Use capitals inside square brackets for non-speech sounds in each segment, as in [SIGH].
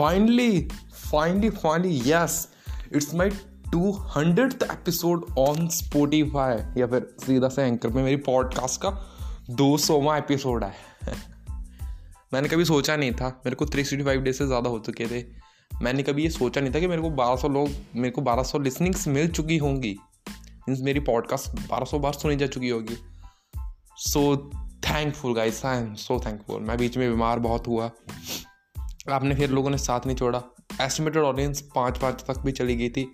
finally finally finally, yes, it's my two hundred episode on Spotify या फिर सीधा से एंकर में मेरी पॉडकास्ट का दो सौवा एपिसोड है। [LAUGHS] मैंने कभी सोचा नहीं था, मेरे को थ्री सिक्सटी फाइव डेज़ से ज़्यादा हो चुके थे। मैंने कभी ये सोचा नहीं था कि मेरे को बारह सौ लोग, मेरे को बारह सौ लिसनिंग्स मिल चुकी होंगी। मीन्स मेरी पॉडकास्ट बारह सौ बार सुनी जा चुकी होगी। So thankful guys I am so thankful मैं बीच में बीमार बहुत हुआ। आपने फिर लोगों ने साथ नहीं छोड़ा। एस्टिमेटेड ऑडियंस पाँच पाँच तक भी चली गई थी।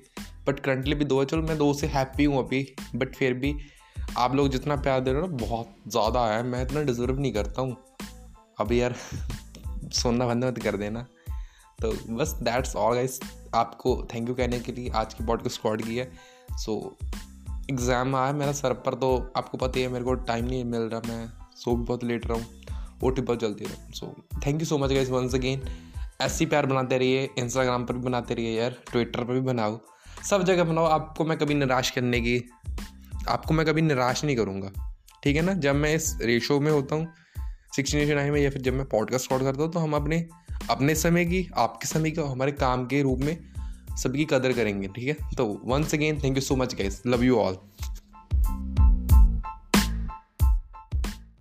बट करंटली भी दो है। चलो, मैं दो से हैप्पी हूँ अभी। बट फिर भी आप लोग जितना प्यार दे रहे हो ना, बहुत ज़्यादा है। मैं इतना डिज़र्व नहीं करता हूँ। अभी यार, सोना बंद मत कर देना। तो बस दैट्स ऑल गाइस आपको थैंक यू कहने के लिए आज की बॉड को स्कॉड की है। सो एग्ज़ाम आया मेरा सर पर तो आपको पता ही है, मेरे को टाइम नहीं मिल रहा। मैं सो बहुत लेट रहा हूँ। ओ टी बहुत जल्दी रहा। So thank you so much guys once again ऐसी प्यार बनाते रहिए इंस्टाग्राम पर भी बनाते रहिए यार ट्विटर पर भी बनाओ। सब जगह बनाओ, आपको मैं कभी निराश करने की, आपको मैं कभी निराश नहीं करूँगा। ठीक है ना? जब मैं इस रेशो में होता हूँ सिक्सटी नेशन आई में या फिर जब मैं पॉडकास्ट रिकॉर्ड करता हूँ तो हम अपने अपने समय की, आपके समय की हमारे काम के रूप में सबकी कदर करेंगे। ठीक है? तो once again thank you so much guys love you all